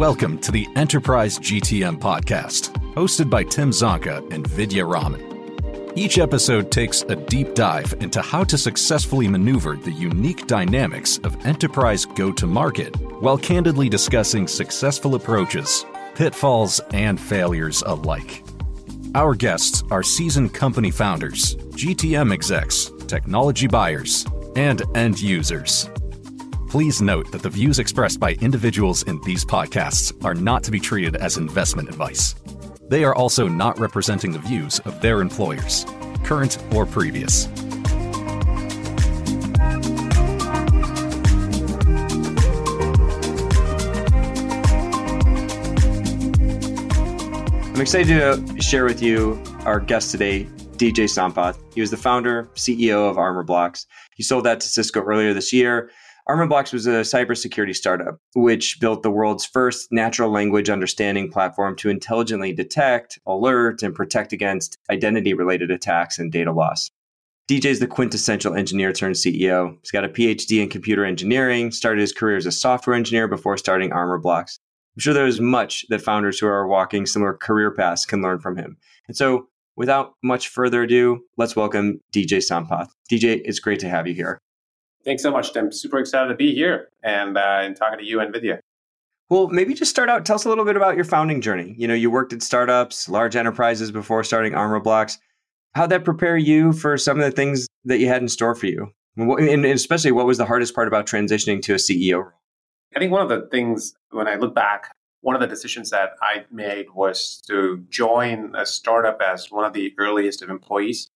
Welcome to the Enterprise GTM podcast, hosted by Tim Zonca and Vidya Raman. Each episode takes a deep dive into how to successfully maneuver the unique dynamics of enterprise go to market while candidly discussing successful approaches, pitfalls, and failures alike. Our guests are seasoned company founders, GTM execs, technology buyers, and end users. Please note that the views expressed by individuals in these podcasts are not to be treated as investment advice. They are also not representing the views of their employers, current or previous. I'm excited to share with you our guest today, DJ Sampath. He was the founder, CEO of Armorblox. He sold that to Cisco earlier this year Armorblox was a cybersecurity startup which built the world's first natural language understanding platform to intelligently detect, alert, and protect against identity related attacks and data loss. DJ is the quintessential engineer turned CEO. He's got a PhD in computer engineering, started his career as a software engineer before starting Armorblox. I'm sure there's much that founders who are walking similar career paths can learn from him. And so, without much further ado, let's welcome DJ Sampath. DJ, it's great to have you here. Thanks so much, Tim. Super excited to be here and uh, and talking to you and Vidya. Well, maybe just start out. Tell us a little bit about your founding journey. You know, you worked at startups, large enterprises before starting Armorblox. How'd that prepare you for some of the things that you had in store for you? And especially, what was the hardest part about transitioning to a CEO role? I think one of the things when I look back, one of the decisions that I made was to join a startup as one of the earliest of employees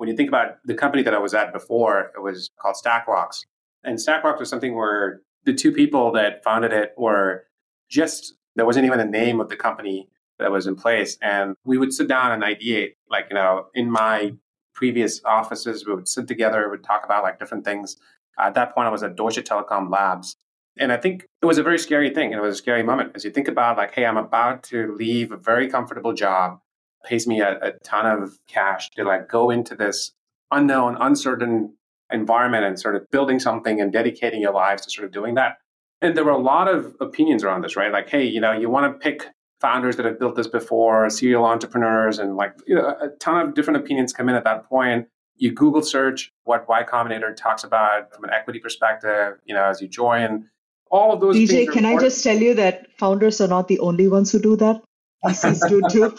when you think about the company that I was at before, it was called StackRox. And StackRox was something where the two people that founded it were just, there wasn't even a name of the company that was in place. And we would sit down and ideate, like, you know, in my previous offices, we would sit together, we would talk about like different things. At that point, I was at Deutsche Telekom Labs. And I think it was a very scary thing. And it was a scary moment as you think about, like, hey, I'm about to leave a very comfortable job pays me a, a ton of cash to like go into this unknown, uncertain environment and sort of building something and dedicating your lives to sort of doing that. And there were a lot of opinions around this, right? Like, hey, you know, you want to pick founders that have built this before, serial entrepreneurs, and like, you know, a ton of different opinions come in at that point. You Google search what Y Combinator talks about from an equity perspective, you know, as you join. All of those. DJ, can I just tell you that founders are not the only ones who do that? VCs do too.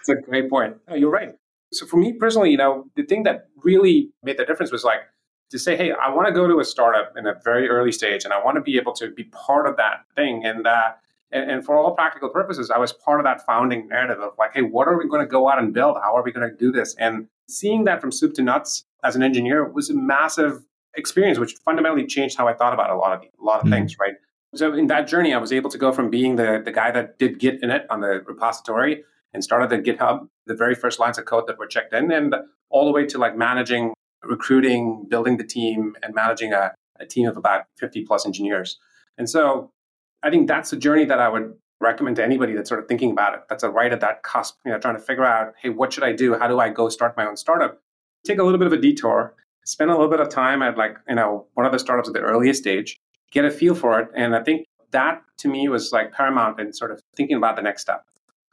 It's a great point. Oh, you're right. So for me personally, you know, the thing that really made the difference was like to say, hey, I want to go to a startup in a very early stage, and I want to be able to be part of that thing. And uh, and, and for all practical purposes, I was part of that founding narrative of like, hey, what are we going to go out and build? How are we going to do this? And seeing that from soup to nuts as an engineer was a massive experience, which fundamentally changed how I thought about a lot of a lot of mm-hmm. things. Right. So in that journey, I was able to go from being the, the guy that did Git init on the repository and started the GitHub, the very first lines of code that were checked in, and all the way to like managing recruiting, building the team, and managing a, a team of about 50 plus engineers. And so I think that's a journey that I would recommend to anybody that's sort of thinking about it. That's a right at that cusp, you know, trying to figure out, hey, what should I do? How do I go start my own startup? Take a little bit of a detour, spend a little bit of time at like, you know, one of the startups at the earliest stage, get a feel for it. And I think that to me was like paramount in sort of thinking about the next step.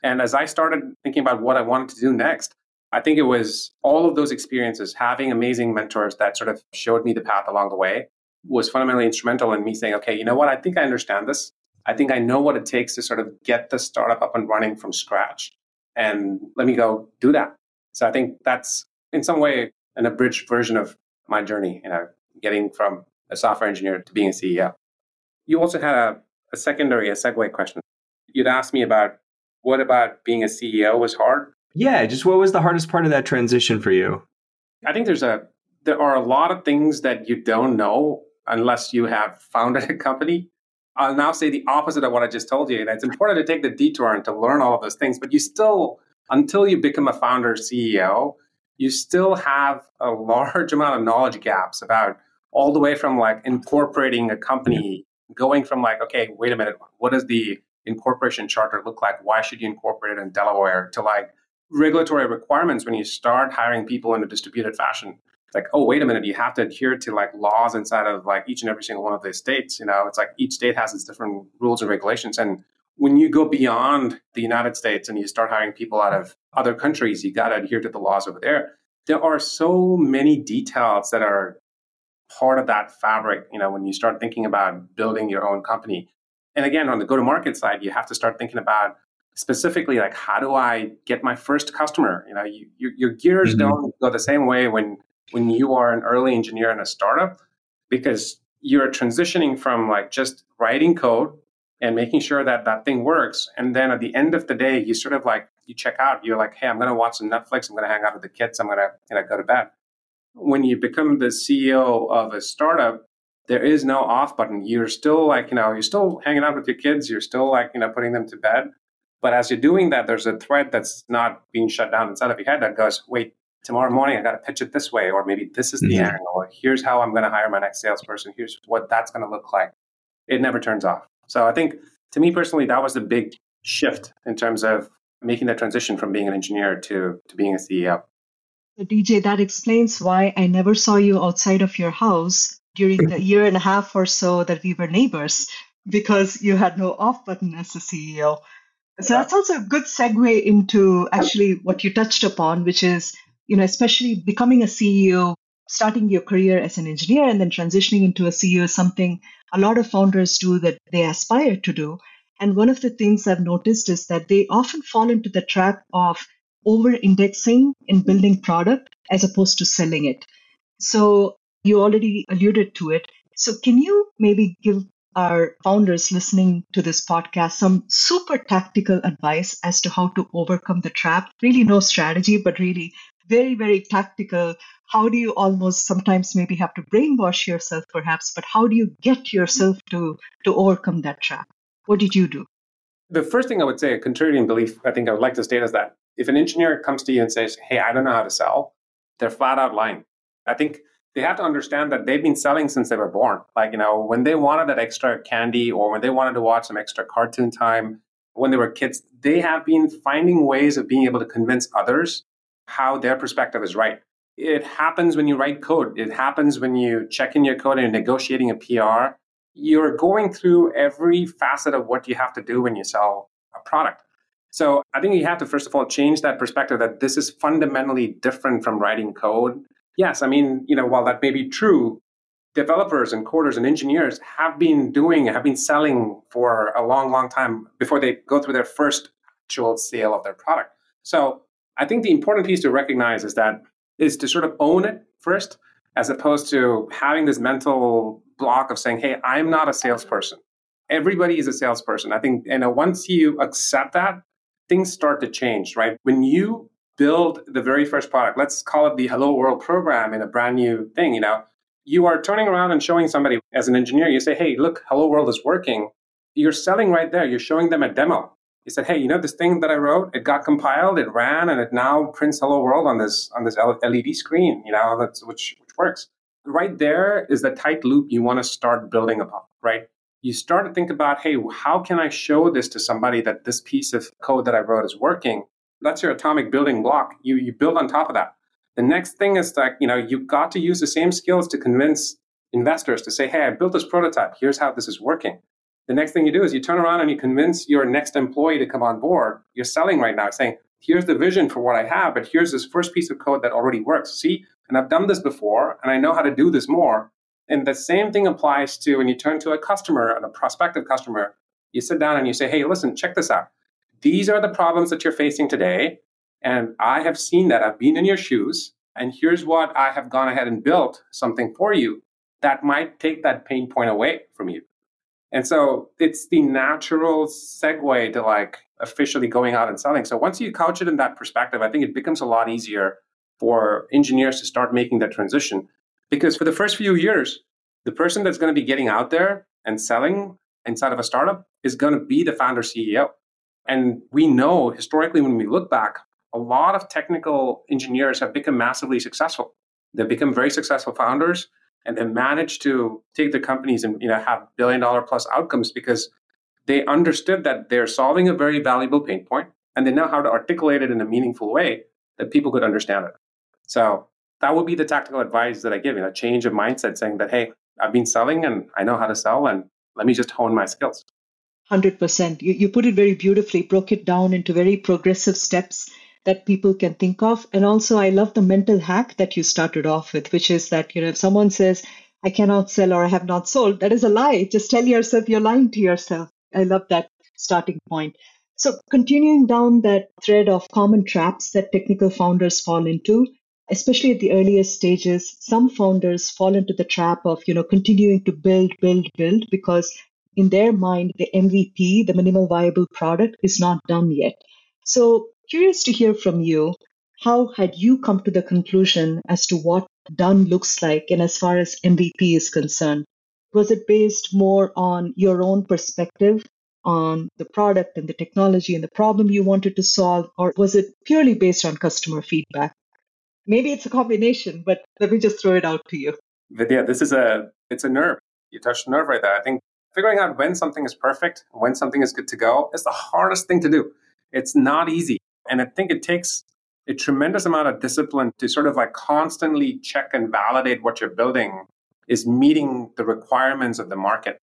And as I started thinking about what I wanted to do next, I think it was all of those experiences, having amazing mentors that sort of showed me the path along the way, was fundamentally instrumental in me saying, okay, you know what? I think I understand this. I think I know what it takes to sort of get the startup up and running from scratch. And let me go do that. So I think that's in some way an abridged version of my journey, you know, getting from a software engineer to being a CEO. You also had a, a secondary, a segue question. You'd asked me about what about being a CEO was hard? Yeah, just what was the hardest part of that transition for you? I think there's a there are a lot of things that you don't know unless you have founded a company. I'll now say the opposite of what I just told you. And it's important to take the detour and to learn all of those things, but you still, until you become a founder CEO, you still have a large amount of knowledge gaps about all the way from like incorporating a company, going from like, okay, wait a minute, what does the incorporation charter look like? Why should you incorporate it in Delaware? To like regulatory requirements when you start hiring people in a distributed fashion. like, oh, wait a minute, you have to adhere to like laws inside of like each and every single one of those states. You know, it's like each state has its different rules and regulations. And when you go beyond the United States and you start hiring people out of other countries, you got to adhere to the laws over there. There are so many details that are part of that fabric, you know, when you start thinking about building your own company. And again, on the go to market side, you have to start thinking about specifically like how do I get my first customer? You know, you, you, your gears mm-hmm. don't go the same way when when you are an early engineer in a startup because you're transitioning from like just writing code and making sure that that thing works. And then at the end of the day, you sort of like you check out. You're like, hey, I'm going to watch some Netflix. I'm going to hang out with the kids. I'm going to you know, go to bed. When you become the CEO of a startup, there is no off button. You're still like you know you're still hanging out with your kids. You're still like you know putting them to bed. But as you're doing that, there's a thread that's not being shut down inside of your head that goes, wait, tomorrow morning I got to pitch it this way, or maybe this is the angle, here's how I'm going to hire my next salesperson. Here's what that's going to look like. It never turns off. So I think to me personally, that was the big shift in terms of making that transition from being an engineer to, to being a CEO. So DJ, that explains why I never saw you outside of your house during the year and a half or so that we were neighbors because you had no off button as a CEO. So that's also a good segue into actually what you touched upon, which is, you know, especially becoming a CEO, starting your career as an engineer and then transitioning into a CEO is something a lot of founders do that they aspire to do. And one of the things I've noticed is that they often fall into the trap of over indexing in building product as opposed to selling it. So you already alluded to it. So can you maybe give our founders listening to this podcast some super tactical advice as to how to overcome the trap. Really, no strategy, but really very, very tactical. How do you almost sometimes maybe have to brainwash yourself, perhaps, but how do you get yourself to, to overcome that trap? What did you do? The first thing I would say, a contrarian belief, I think I would like to state is that if an engineer comes to you and says, Hey, I don't know how to sell, they're flat out lying. I think they have to understand that they've been selling since they were born. Like, you know, when they wanted that extra candy or when they wanted to watch some extra cartoon time when they were kids, they have been finding ways of being able to convince others how their perspective is right. It happens when you write code. It happens when you check in your code and you're negotiating a PR. You're going through every facet of what you have to do when you sell a product. So I think you have to, first of all, change that perspective that this is fundamentally different from writing code yes, I mean, you know, while that may be true, developers and coders and engineers have been doing, have been selling for a long, long time before they go through their first actual sale of their product. So I think the important piece to recognize is that is to sort of own it first, as opposed to having this mental block of saying, "Hey, I'm not a salesperson." Everybody is a salesperson. I think, you know, once you accept that, things start to change, right? When you build the very first product, let's call it the Hello World program in a brand new thing, you know, you are turning around and showing somebody as an engineer, you say, hey, look, Hello World is working. You're selling right there. You're showing them a demo. You said, hey, you know this thing that I wrote? It got compiled, it ran, and it now prints Hello World on this on this LED screen, you know, that's which which works. Right there is the tight loop you want to start building upon, right? You start to think about, hey, how can I show this to somebody that this piece of code that I wrote is working? that's your atomic building block. You you build on top of that. The next thing is that you know you've got to use the same skills to convince investors to say, "Hey, I built this prototype. Here's how this is working." The next thing you do is you turn around and you convince your next employee to come on board. You're selling right now, saying, "Here's the vision for what I have, but here's this first piece of code that already works." See, and I've done this before, and I know how to do this more. And the same thing applies to when you turn to a customer and a prospective customer. You sit down and you say, "Hey, listen, check this out these are the problems that you're facing today. And I have seen that. I've been in your shoes. And here's what I have gone ahead and built something for you that might take that pain point away from you. And so it's the natural segue to like officially going out and selling. So once you couch it in that perspective, I think it becomes a lot easier for engineers to start making that transition. Because for the first few years, the person that's going to be getting out there and selling inside of a startup is going to be the founder CEO. And we know historically, when we look back, a lot of technical engineers have become massively successful. They've become very successful founders and they managed to take the companies and you know have billion dollar plus outcomes because they understood that they're solving a very valuable pain point and they know how to articulate it in a meaningful way that people could understand it. So that would be the tactical advice that I give, you know, change of mindset, saying that, hey, I've been selling and I know how to sell and let me just hone my skills. 100%. You, you put it very beautifully, broke it down into very progressive steps that people can think of. And also, I love the mental hack that you started off with, which is that, you know, if someone says, I cannot sell or I have not sold, that is a lie. Just tell yourself you're lying to yourself. I love that starting point. So, continuing down that thread of common traps that technical founders fall into, especially at the earliest stages, some founders fall into the trap of, you know, continuing to build, build, build because in their mind, the MVP, the minimal viable product, is not done yet. So, curious to hear from you. How had you come to the conclusion as to what done looks like, and as far as MVP is concerned? Was it based more on your own perspective on the product and the technology and the problem you wanted to solve, or was it purely based on customer feedback? Maybe it's a combination, but let me just throw it out to you. Vidya, this is a it's a nerve. You touched a nerve right there. I think figuring out when something is perfect, when something is good to go, is the hardest thing to do. It's not easy. And I think it takes a tremendous amount of discipline to sort of like constantly check and validate what you're building is meeting the requirements of the market.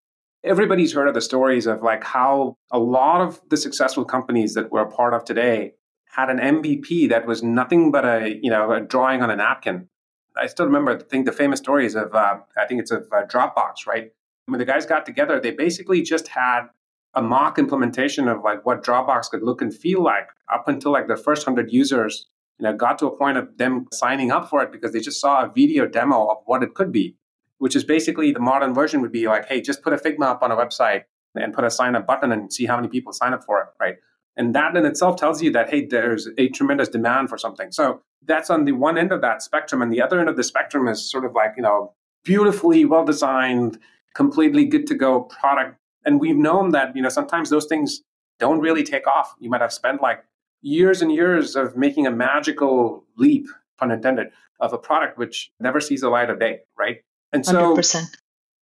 Everybody's heard of the stories of like how a lot of the successful companies that we're a part of today had an MVP that was nothing but a you know a drawing on a napkin. I still remember I think the famous stories of uh, I think it's of uh, Dropbox, right? When the guys got together, they basically just had a mock implementation of like what Dropbox could look and feel like up until like the first hundred users, you know, got to a point of them signing up for it because they just saw a video demo of what it could be, which is basically the modern version would be like, hey, just put a Figma up on a website and put a sign up button and see how many people sign up for it, right? And that in itself tells you that, hey, there's a tremendous demand for something. So that's on the one end of that spectrum. And the other end of the spectrum is sort of like, you know, beautifully well designed, completely good to go product and we've known that, you know, sometimes those things don't really take off. You might have spent like years and years of making a magical leap, pun intended, of a product which never sees the light of day, right? And so 100%.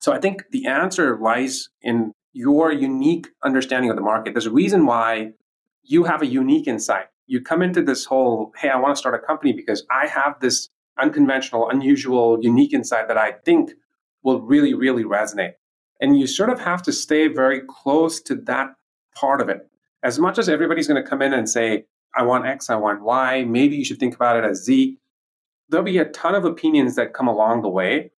So I think the answer lies in your unique understanding of the market. There's a reason why you have a unique insight. You come into this whole, hey, I want to start a company because I have this unconventional, unusual, unique insight that I think will really, really resonate. And you sort of have to stay very close to that part of it. As much as everybody's going to come in and say, I want X, I want Y, maybe you should think about it as Z. There'll be a ton of opinions that come along the way,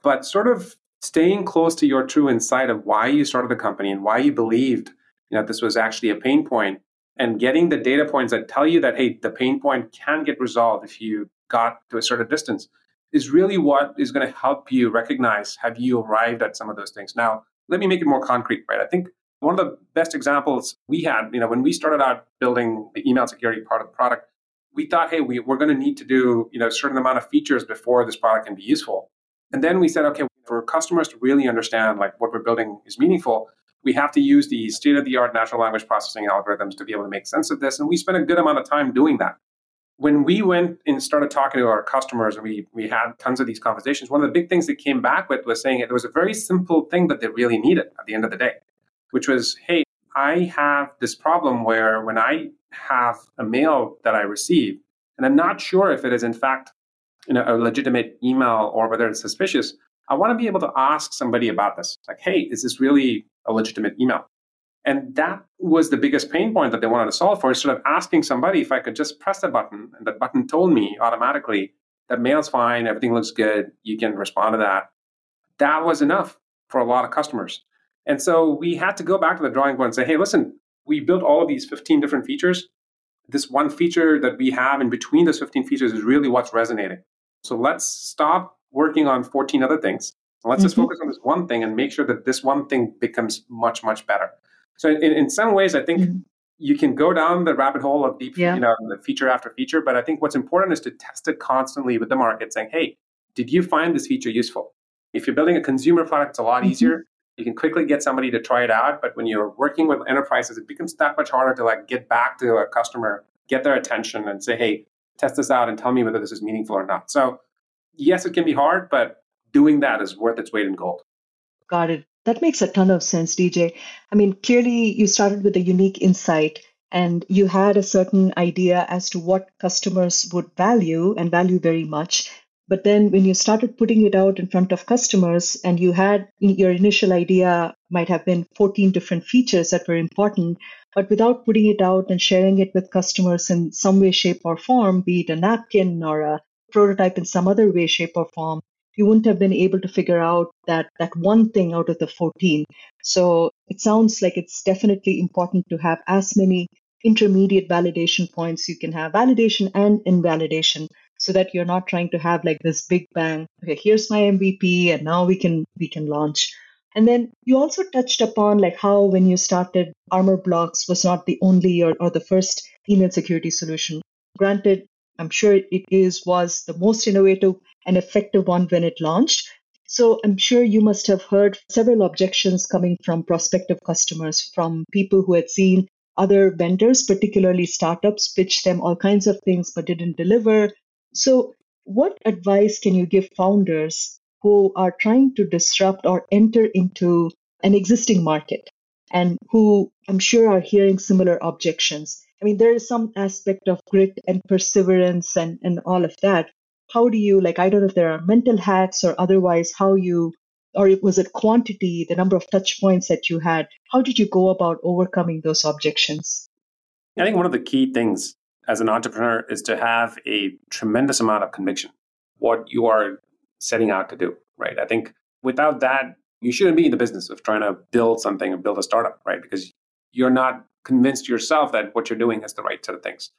but sort of staying close to your true insight of why you started the company and why you believed you know this was actually a pain point and getting the data points that tell you that hey the pain point can get resolved if you got to a certain distance is really what is going to help you recognize have you arrived at some of those things. Now, let me make it more concrete, right? I think one of the best examples we had, you know, when we started out building the email security part of the product, we thought, hey, we, we're going to need to do, you know, a certain amount of features before this product can be useful. And then we said, okay, for customers to really understand like what we're building is meaningful, we have to use the state of the art natural language processing algorithms to be able to make sense of this. And we spent a good amount of time doing that when we went and started talking to our customers and we, we had tons of these conversations, one of the big things that came back with was saying it was a very simple thing that they really needed at the end of the day, which was, hey, I have this problem where when I have a mail that I receive, and I'm not sure if it is in fact you know, a legitimate email or whether it's suspicious, I want to be able to ask somebody about this. Like, hey, is this really a legitimate email? And that was the biggest pain point that they wanted to solve for, instead of asking somebody if I could just press a button and that button told me automatically that mail's fine, everything looks good, you can respond to that. That was enough for a lot of customers. And so we had to go back to the drawing board and say, hey, listen, we built all of these 15 different features. This one feature that we have in between those 15 features is really what's resonating. So let's stop working on 14 other things. Let's mm-hmm. just focus on this one thing and make sure that this one thing becomes much, much better. So in, in some ways, I think mm-hmm. you can go down the rabbit hole of deep, yeah. you know, the feature after feature. But I think what's important is to test it constantly with the market, saying, "Hey, did you find this feature useful?" If you're building a consumer product, it's a lot mm-hmm. easier. You can quickly get somebody to try it out. But when you're working with enterprises, it becomes that much harder to like get back to a customer, get their attention, and say, "Hey, test this out and tell me whether this is meaningful or not." So yes, it can be hard, but doing that is worth its weight in gold. Got it. That makes a ton of sense, DJ. I mean, clearly you started with a unique insight and you had a certain idea as to what customers would value and value very much. But then when you started putting it out in front of customers and you had your initial idea might have been 14 different features that were important, but without putting it out and sharing it with customers in some way, shape, or form, be it a napkin or a prototype in some other way, shape, or form, you wouldn't have been able to figure out that that one thing out of the 14. So it sounds like it's definitely important to have as many intermediate validation points you can have validation and invalidation so that you're not trying to have like this big bang okay here's my mvp and now we can we can launch and then you also touched upon like how when you started Armorblox was not the only or, or the first email security solution granted i'm sure it is was the most innovative and effective one when it launched so I'm sure you must have heard several objections coming from prospective customers, from people who had seen other vendors, particularly startups, pitch them all kinds of things but didn't deliver. So, what advice can you give founders who are trying to disrupt or enter into an existing market and who I'm sure are hearing similar objections? I mean, there is some aspect of grit and perseverance and, and all of that. How do you, like, I don't know if there are mental hacks or otherwise, how you or was it quantity, the number of touch points that you had? How did you go about overcoming those objections? I think one of the key things as an entrepreneur is to have a tremendous amount of conviction what you are setting out to do, right? I think without that, you shouldn't be in the business of trying to build something or build a startup, right? Because you're not convinced yourself that what you're doing is the right set of things.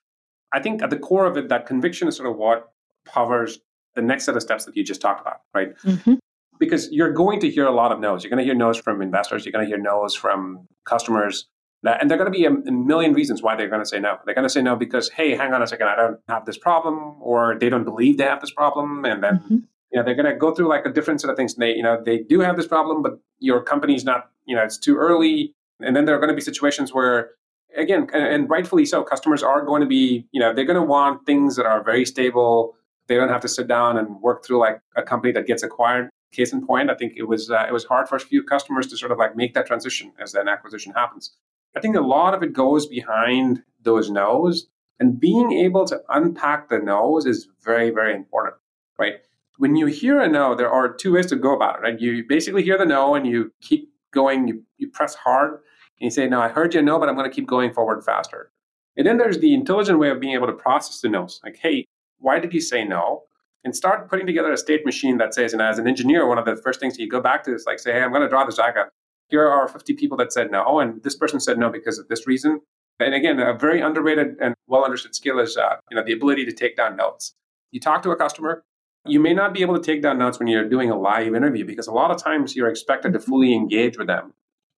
I think at the core of it, that conviction is sort of what powers the next set of steps that you just talked about, right? Mm-hmm because you're going to hear a lot of no's. You're going to hear no's from investors. You're going to hear no's from customers. And there are going to be a, million reasons why they're going to say no. They're going to say no because, hey, hang on a second, I don't have this problem, or they don't believe they have this problem. And then, mm-hmm. you know, they're going to go through like a different set of things. And they, you know, they do have this problem, but your company's not, you know, it's too early. And then there are going to be situations where, again, and, rightfully so, customers are going to be, you know, they're going to want things that are very stable. They don't have to sit down and work through like a company that gets acquired Case in point, I think it was uh, it was hard for a few customers to sort of like make that transition as an acquisition happens. I think a lot of it goes behind those no's, and being able to unpack the no's is very very important, right? When you hear a no, there are two ways to go about it. Right? You basically hear the no and you keep going. You you press hard and you say, "No, I heard you no, but I'm going to keep going forward faster." And then there's the intelligent way of being able to process the no's. Like, hey, why did you say no? and start putting together a state machine that says, and as an engineer, one of the first things you go back to is like, say, hey, I'm going to draw this diagram. Here are 50 people that said no, and this person said no because of this reason. And again, a very underrated and well understood skill is uh, you know the ability to take down notes. You talk to a customer, you may not be able to take down notes when you're doing a live interview because a lot of times you're expected to mm-hmm. fully engage with them.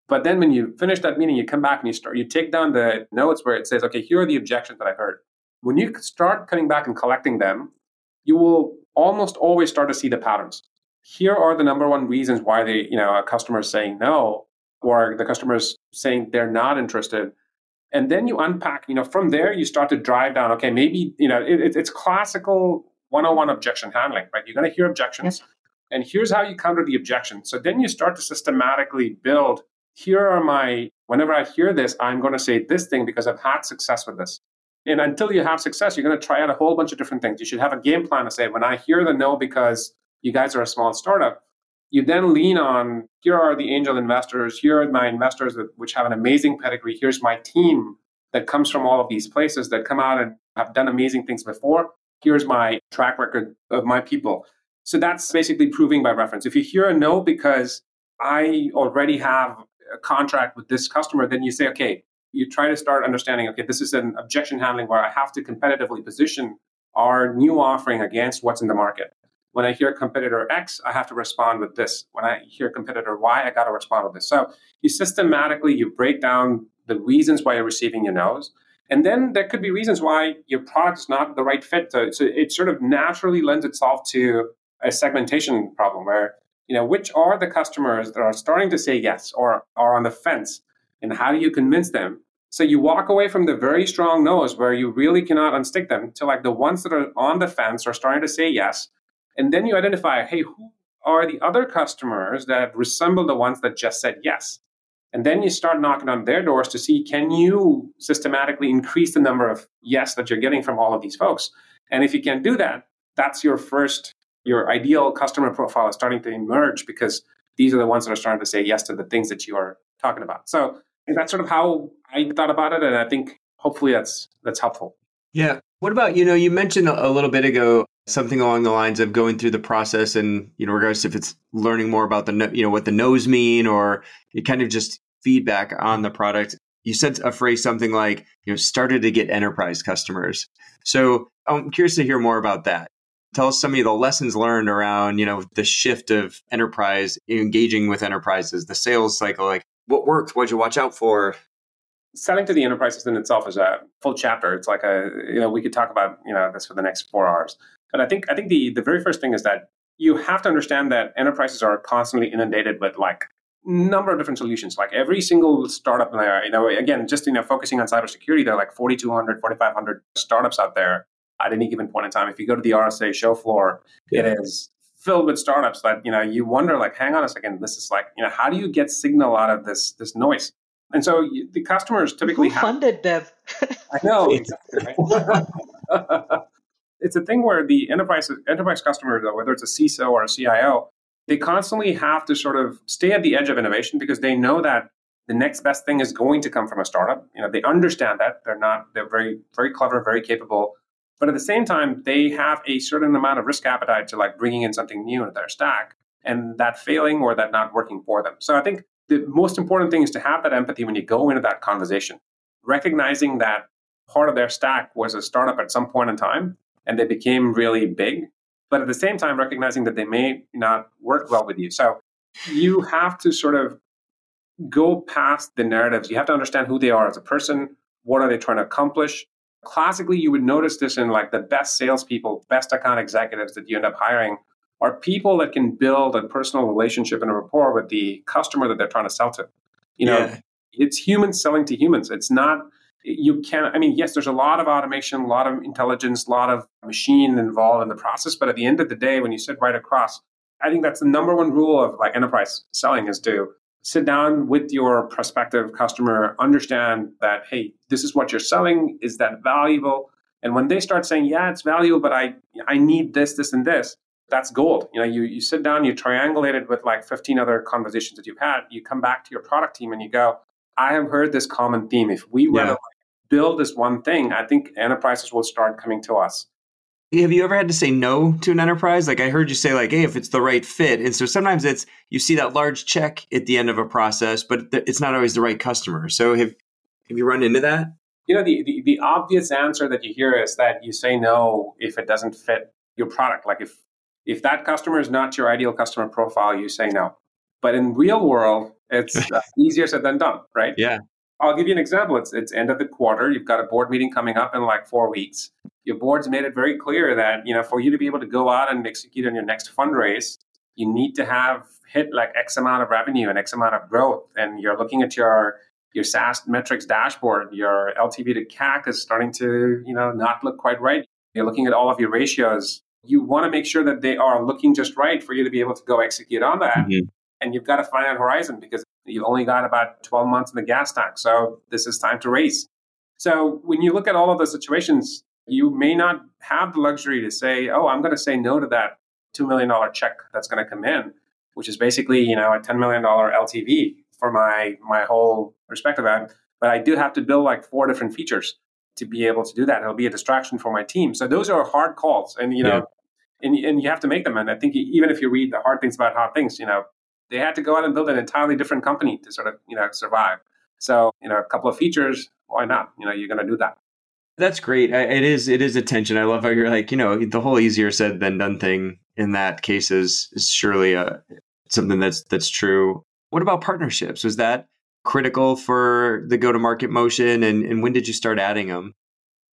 But then when you finish that meeting, you come back and you start you take down the notes where it says, okay, here are the objections that I heard. When you start coming back and collecting them, you will almost always start to see the patterns. Here are the number one reasons why they, you know, a customer is saying no, or the customer is saying they're not interested. And then you unpack, you know, from there you start to drive down, okay, maybe, you know, it, it's classical 101 objection handling, right? You're going to hear objections. Yes. And here's how you counter the objection. So then you start to systematically build here are my, whenever I hear this, I'm going to say this thing because I've had success with this. And until you have success, you're going to try out a whole bunch of different things. You should have a game plan to say, when I hear the no because you guys are a small startup, you then lean on here are the angel investors, here are my investors which have an amazing pedigree, here's my team that comes from all of these places that come out and have done amazing things before. Here's my track record of my people. So that's basically proving by reference. If you hear a no because I already have a contract with this customer, then you say, okay, you try to start understanding okay this is an objection handling where i have to competitively position our new offering against what's in the market when i hear competitor x i have to respond with this when i hear competitor y i got to respond with this so you systematically you break down the reasons why you're receiving your no's and then there could be reasons why your product is not the right fit so, it sort of naturally lends itself to a segmentation problem where you know which are the customers that are starting to say yes or are on the fence and how do you convince them? So you walk away from the very strong no's where you really cannot unstick them to like the ones that are on the fence are starting to say yes. And then you identify, hey, who are the other customers that resemble the ones that just said yes? And then you start knocking on their doors to see can you systematically increase the number of yes that you're getting from all of these folks? And if you can do that, that's your first your ideal customer profile is starting to emerge because these are the ones that are starting to say yes to the things that you are talking about. So that's sort of how I thought about it, and I think hopefully that's that's helpful. Yeah. What about you know you mentioned a little bit ago something along the lines of going through the process and you know regardless if it's learning more about the you know what the no's mean or it kind of just feedback on the product. You said a phrase something like you know started to get enterprise customers. So i'm curious to hear more about that. Tell us some of the lessons learned around you know the shift of enterprise engaging with enterprises the sales cycle like what worked what'd you watch out for? Selling to the enterprises in itself is a full chapter. It's like a you know we could talk about you know this for the next four hours but i think i think the the very first thing is that you have to understand that enterprises are constantly inundated with like number of different solutions like every single startup there, you know again just you know focusing on cybersecurity there are like 4200 4500 startups out there at any given point in time. If you go to the RSA show floor, yeah. it is filled with startups that you know you wonder like, hang on a second, this is like you know how do you get signal out of this this noise? And so you, the customers typically Who funded them. I know exactly. Right? it's a thing where the enterprise enterprise customer, though, whether it's a CISO or a CIO, they constantly have to sort of stay at the edge of innovation because they know that the next best thing is going to come from a startup. You know, they understand that they're not they're very very clever, very capable, but at the same time, they have a certain amount of risk appetite to like bringing in something new into their stack and that failing or that not working for them. So I think the most important thing is to have that empathy when you go into that conversation, recognizing that part of their stack was a startup at some point in time and they became really big. But at the same time, recognizing that they may not work well with you. So you have to sort of go past the narratives. You have to understand who they are as a person. What are they trying to accomplish? Classically, you would notice this in like the best salespeople, best account executives that you end up hiring are people that can build a personal relationship and a rapport with the customer that they're trying to sell to. You know, yeah. it's humans selling to humans. It's not you can I mean, yes, there's a lot of automation, a lot of intelligence, a lot of machine involved in the process, but at the end of the day, when you sit right across, I think that's the number one rule of like enterprise selling is to sit down with your prospective customer, understand that, hey, this is what you're selling. Is that valuable? And when they start saying, yeah, it's valuable, but I, I need this, this, and this, that's gold. You know, you, you sit down, you triangulate it with like 15 other conversations that you've had. You come back to your product team and you go, I have heard this common theme. If we were yeah. to build this one thing, I think enterprises will start coming to us have you ever had to say no to an enterprise? Like I heard you say like, hey, if it's the right fit. And so sometimes it's you see that large check at the end of a process, but it's not always the right customer. So have have you run into that? You know, the, the, the obvious answer that you hear is that you say no if it doesn't fit your product. Like if if that customer is not your ideal customer profile, you say no. But in real world, it's easier said than done, right? Yeah. I'll give you an example. It's it's end of the quarter. You've got a board meeting coming up in like four weeks. Your board's made it very clear that you know for you to be able to go out and execute on your next fundraise, you need to have hit like X amount of revenue and X amount of growth. And you're looking at your your SaaS metrics dashboard. Your LTV to CAC is starting to you know not look quite right. You're looking at all of your ratios. You want to make sure that they are looking just right for you to be able to go execute on that. Mm-hmm. And you've got a finite horizon because You've only got about 12 months in the gas tank. So this is time to raise. So when you look at all of those situations, you may not have the luxury to say, oh, I'm going to say no to that $2 million check that's going to come in, which is basically, you know, a $10 million LTV for my, my whole perspective. But I do have to build like four different features to be able to do that. It'll be a distraction for my team. So those are hard calls. And, you know, yeah. and, and you have to make them. And I think even if you read the hard things about hard things, you know, they had to go out and build an entirely different company to sort of you know survive. So you know, a couple of features, why not? You know, you're going to do that. That's great. It is. It is attention. I love how you're like, you know, the whole easier said than done thing in that case is, is surely a, uh, something that's that's true. What about partnerships? Was that critical for the go to market motion, and and when did you start adding them?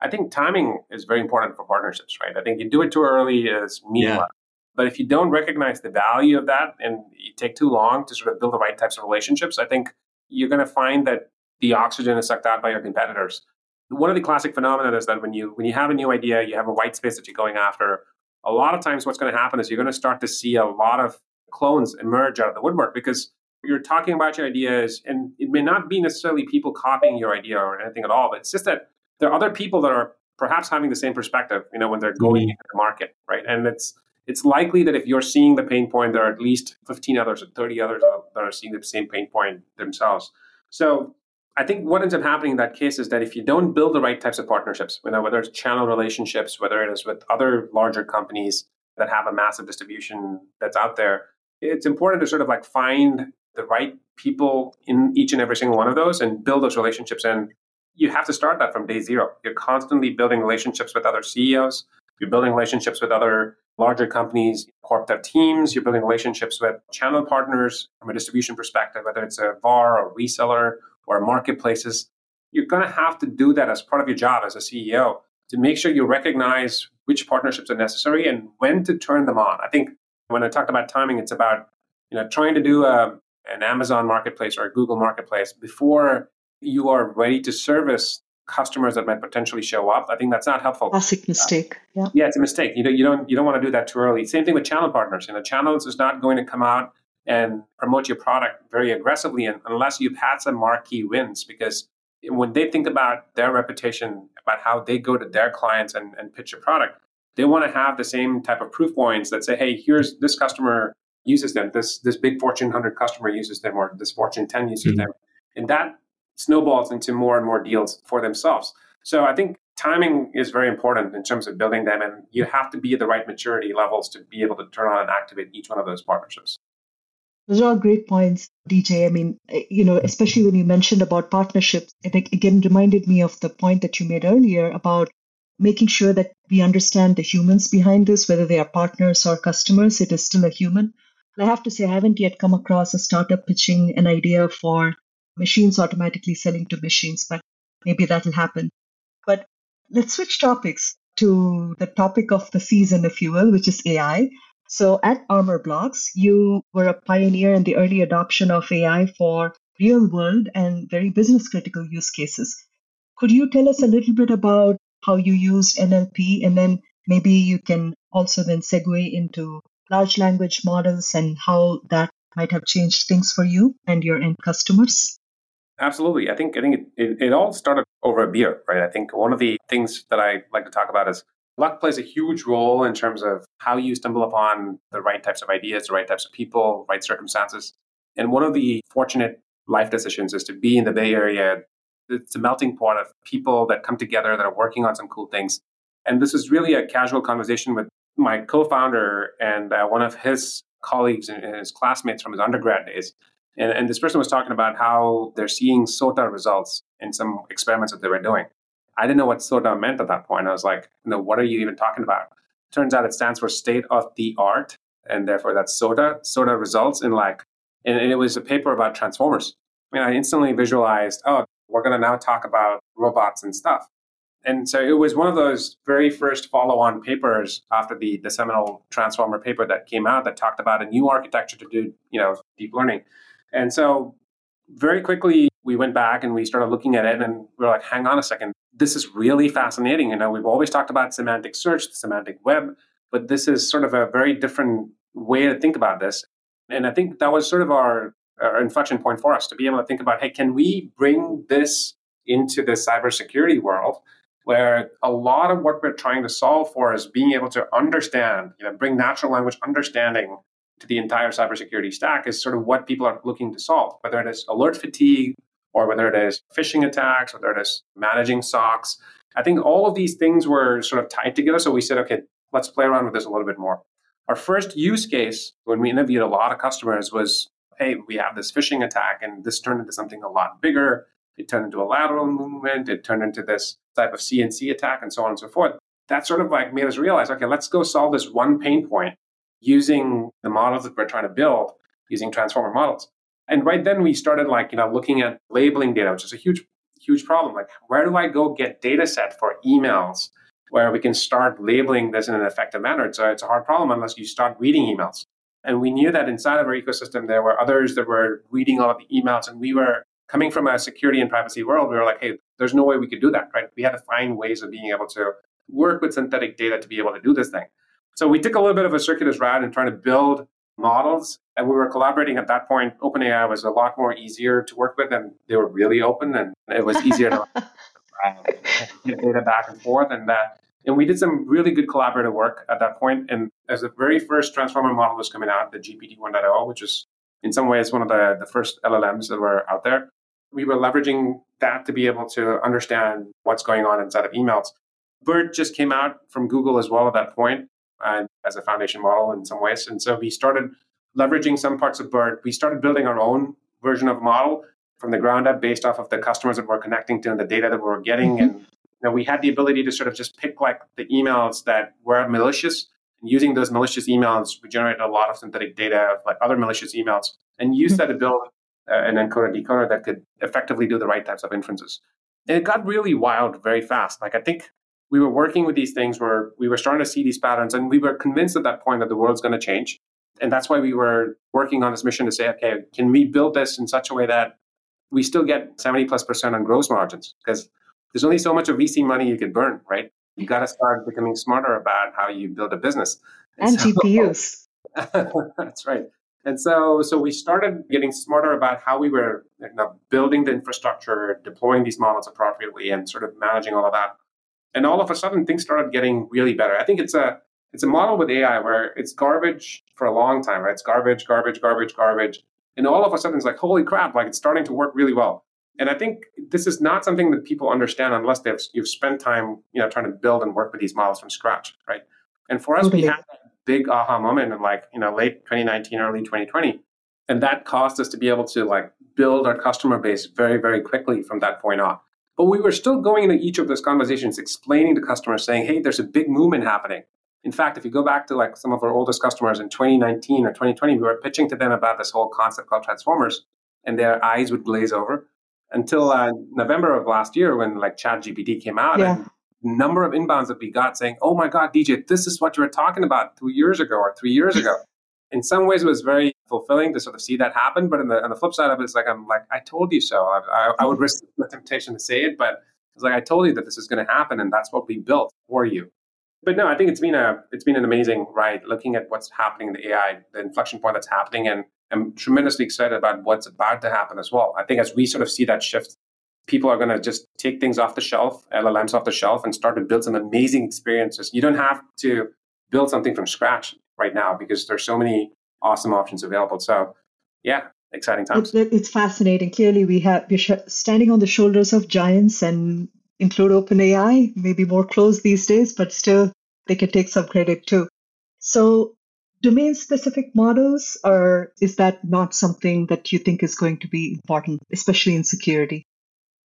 I think timing is very important for partnerships, right? I think you do it too early is meaningless. But if you don't recognize the value of that and you take too long to sort of build the right types of relationships, I think you're going to find that the oxygen is sucked out by your competitors. One of the classic phenomena is that when you when you have a new idea, you have a white space that you're going after. A lot of times, what's going to happen is you're going to start to see a lot of clones emerge out of the woodwork because you're talking about your ideas, and it may not be necessarily people copying your idea or anything at all, but it's just that there are other people that are perhaps having the same perspective, you know, when they're going mm-hmm. into the market, right? And it's it's likely that if you're seeing the pain point, there are at least 15 others or 30 others that are seeing the same pain point themselves. So I think what ends up happening in that case is that if you don't build the right types of partnerships, you know, whether it's channel relationships, whether it is with other larger companies that have a massive distribution that's out there, it's important to sort of like find the right people in each and every single one of those and build those relationships. And you have to start that from day zero. You're constantly building relationships with other CEOs. You're building relationships with other larger companies, corp dev teams. You're building relationships with channel partners from a distribution perspective, whether it's a VAR or reseller or marketplaces. You're going to have to do that as part of your job as a CEO to make sure you recognize which partnerships are necessary and when to turn them on. I think when I talked about timing, it's about you know trying to do a, an Amazon marketplace or a Google marketplace before you are ready to service customers that might potentially show up. I think that's not helpful. Classic mistake. Yeah. Yeah, it's a mistake. You don't you don't you don't want to do that too early. Same thing with channel partners. You know, channels is not going to come out and promote your product very aggressively unless you've had some marquee wins because when they think about their reputation, about how they go to their clients and, and pitch a product, they want to have the same type of proof points that say, hey, here's this customer uses them, this this big Fortune 100 customer uses them, or this Fortune 10 uses mm-hmm. them. And that snowballs into more and more deals for themselves. So I think timing is very important in terms of building them, and you have to be at the right maturity levels to be able to turn on and activate each one of those partnerships. Those are all great points, DJ. I mean, eh, you know, especially when you mentioned about partnerships, I think again reminded me of the point that you made earlier about making sure that we understand the humans behind this, whether they are partners or customers, it is still a human. I have to say, I haven't yet come across a startup pitching an idea for machines automatically selling to machines, but maybe that'll happen. But let's switch topics to the topic of the season, if you will, which is AI. So at Armorblox, you were a pioneer in the early adoption of AI for real world and very business critical use cases. Could you tell us a little bit about how you used NLP and then maybe you can also then segue into large language models and how that might have changed things for you and your end customers? Absolutely. I think I think it, it, it, all started over a beer, right? I think one of the things that I like to talk about is luck plays a huge role in terms of how you stumble upon the right types of ideas, the right types of people, right circumstances. And one of the fortunate life decisions is to be in the Bay Area. It's a melting pot of people that come together that are working on some cool things. And this is really a casual conversation with my co-founder and uh, one of his colleagues and his classmates from his undergrad days. And, and this person was talking about how they're seeing SOTA results in some experiments that they were doing. I didn't know what SOTA meant at that point. I was like, no, what are you even talking about? Turns out it stands for state of the art, and therefore that's SOTA. SOTA results in like, and, and it was a paper about transformers. I mean, I instantly visualized, oh, we're going to now talk about robots and stuff. And so it was one of those very first follow on papers after the, the seminal transformer paper that came out that talked about a new architecture to do, you know, deep learning. And so very quickly we went back and we started looking at it and we are like, hang on a second, this is really fascinating. You know, we've always talked about semantic search, the semantic web, but this is sort of a very different way to think about this. And I think that was sort of our, our inflection point for us to be able to think about, hey, can we bring this into the cybersecurity world where a lot of what we're trying to solve for is being able to understand, you know, bring natural language understanding to the entire cybersecurity stack is sort of what people are looking to solve, whether it is alert fatigue or whether it is phishing attacks, whether it is managing SOCs. I think all of these things were sort of tied together. So we said, okay, let's play around with this a little bit more. Our first use case when we interviewed a lot of customers was, hey, we have this phishing attack, and this turned into something a lot bigger. It turned into a lateral movement. It turned into this type of CNC attack and so on and so forth. That sort of like made us realize, okay, let's go solve this one pain point using the models that we're trying to build using transformer models. And right then we started like, you know, looking at labeling data, which is a huge, huge problem. Like, where do I go get data set for emails where we can start labeling this in an effective manner? So it's a hard problem unless you start reading emails. And we knew that inside of our ecosystem, there were others that were reading all of the emails and we were coming from a security and privacy world, we were like, hey, there's no way we could do that, right? We had to find ways of being able to work with synthetic data to be able to do this thing. So we took a little bit of a circuitous route in trying to build models, and we were collaborating at that point. OpenAI was a lot more easier to work with, and they were really open, and it was easier to get data back and forth, and that. And we did some really good collaborative work at that point. point, and as the very first transformer model was coming out, the GPT 1.0, which is in some ways one of the, the first LLMs that were out there, we were leveraging that to be able to understand what's going on inside of emails. BERT just came out from Google as well at that point, and as a foundation model in some ways. And so we started leveraging some parts of BERT. We started building our own version of a model from the ground up based off of the customers that we're connecting to and the data that we are getting. Mm-hmm. And you know, we had the ability to sort of just pick like the emails that were malicious. And using those malicious emails, we generated a lot of synthetic data of like other malicious emails and use mm-hmm. that to build uh, an encoder decoder that could effectively do the right types of inferences. And it got really wild very fast. Like I think we were working with these things where we were starting to see these patterns and we were convinced at that point that the world's going to change. And that's why we were working on this mission to say, okay, can we build this in such a way that we still get 70 plus percent on gross margins? Because there's only so much of VC money you can burn, right? You got to start becoming smarter about how you build a business. And, and so, GPUs. that's right. And so, so we started getting smarter about how we were you know, building the infrastructure, deploying these models appropriately, and sort of managing all of that. And all of a sudden, things started getting really better. I think it's a it's a model with AI where it's garbage for a long time, right? It's garbage, garbage, garbage, garbage, and all of a sudden, it's like holy crap! Like it's starting to work really well. And I think this is not something that people understand unless they've you've spent time, you know, trying to build and work with these models from scratch, right? And for us, we mm-hmm. had that big aha moment in like you know late 2019 early 2020 and that caused us to be able to like build our customer base very very quickly from that point on but we were still going into each of those conversations explaining to customers saying hey there's a big movement happening in fact if you go back to like some of our oldest customers in 2019 or 2020 we were pitching to them about this whole concept called transformers and their eyes would glaze over until uh, november of last year when like chat gpt came out yeah. and number of inbounds that we got saying, "Oh my God, DJ, this is what you were talking about two years ago or three years ago." In some ways, it was very fulfilling to sort of see that happen. But the, on the flip side of it, it's like I'm like, I told you so. I, I, I would risk the temptation to say it, but it's like I told you that this is going to happen, and that's what we built for you. But no, I think it's been a it's been an amazing ride looking at what's happening in the AI, the inflection point that's happening, and I'm tremendously excited about what's about to happen as well. I think as we sort of see that shift people are going to just take things off the shelf, LLMs off the shelf, and start to build some amazing experiences. You don't have to build something from scratch right now because there's so many awesome options available. So, yeah, exciting times. It's, it's fascinating. Clearly, we have we're standing on the shoulders of giants and include OpenAI, maybe more close these days, but still they can take some credit too. So, domain specific models, or is that not something that you think is going to be important, especially in security?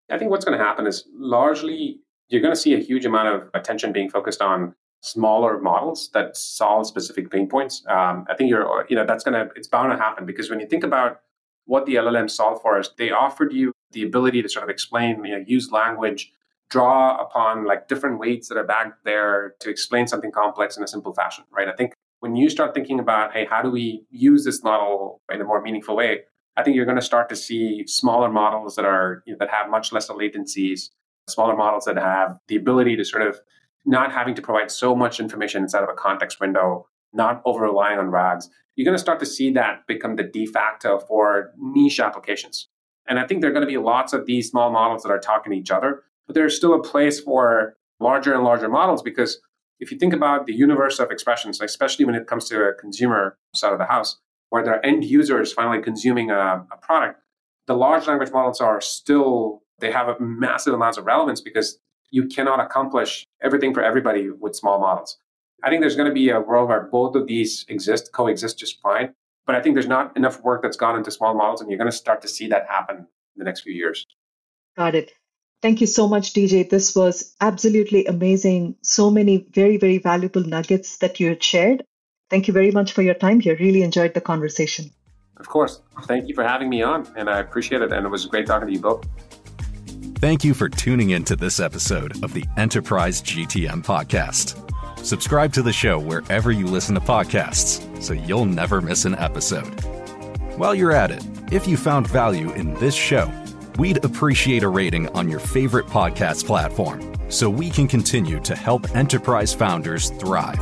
I think what's going to happen is largely you're going to see a huge amount of attention being focused on smaller models that solve specific pain points. Um, I think you're, you know, that's to, it's bound to happen because when you think about what the LLM solved for us, they offered you the ability to sort of explain, you know, use language, draw upon like different weights that are back there to explain something complex in a simple fashion, right? I think when you start thinking about, hey, how do we use this model in a more meaningful way? I think you're going to start to see smaller models that are you know, that have much less latencies, smaller models that have the ability to sort of not having to provide so much information inside of a context window, not over relying on RAGs. You're going to start to see that become the de facto for niche applications. And I think there are going to be lots of these small models that are talking to each other, but there's still a place for larger and larger models because if you think about the universe of expressions, especially when it comes to a consumer side of the house, where their end users finally consuming a, a product, the large language models are still, they have a massive amounts of relevance because you cannot accomplish everything for everybody with small models. I think there's going to be a world where both of these exist, coexist just fine. But I think there's not enough work that's gone into small models, and you're going to start to see that happen in the next few years. Got it. Thank you so much, DJ. This was absolutely amazing. So many very, very valuable nuggets that you had shared. Thank you very much for your time here. Really enjoyed the conversation. Of course. Thank you for having me on, and I appreciate it. And it was great talking to you both. Thank you for tuning in to this episode of the Enterprise GTM podcast. Subscribe to the show wherever you listen to podcasts so you'll never miss an episode. While you're at it, if you found value in this show, we'd appreciate a rating on your favorite podcast platform so we can continue to help enterprise founders thrive.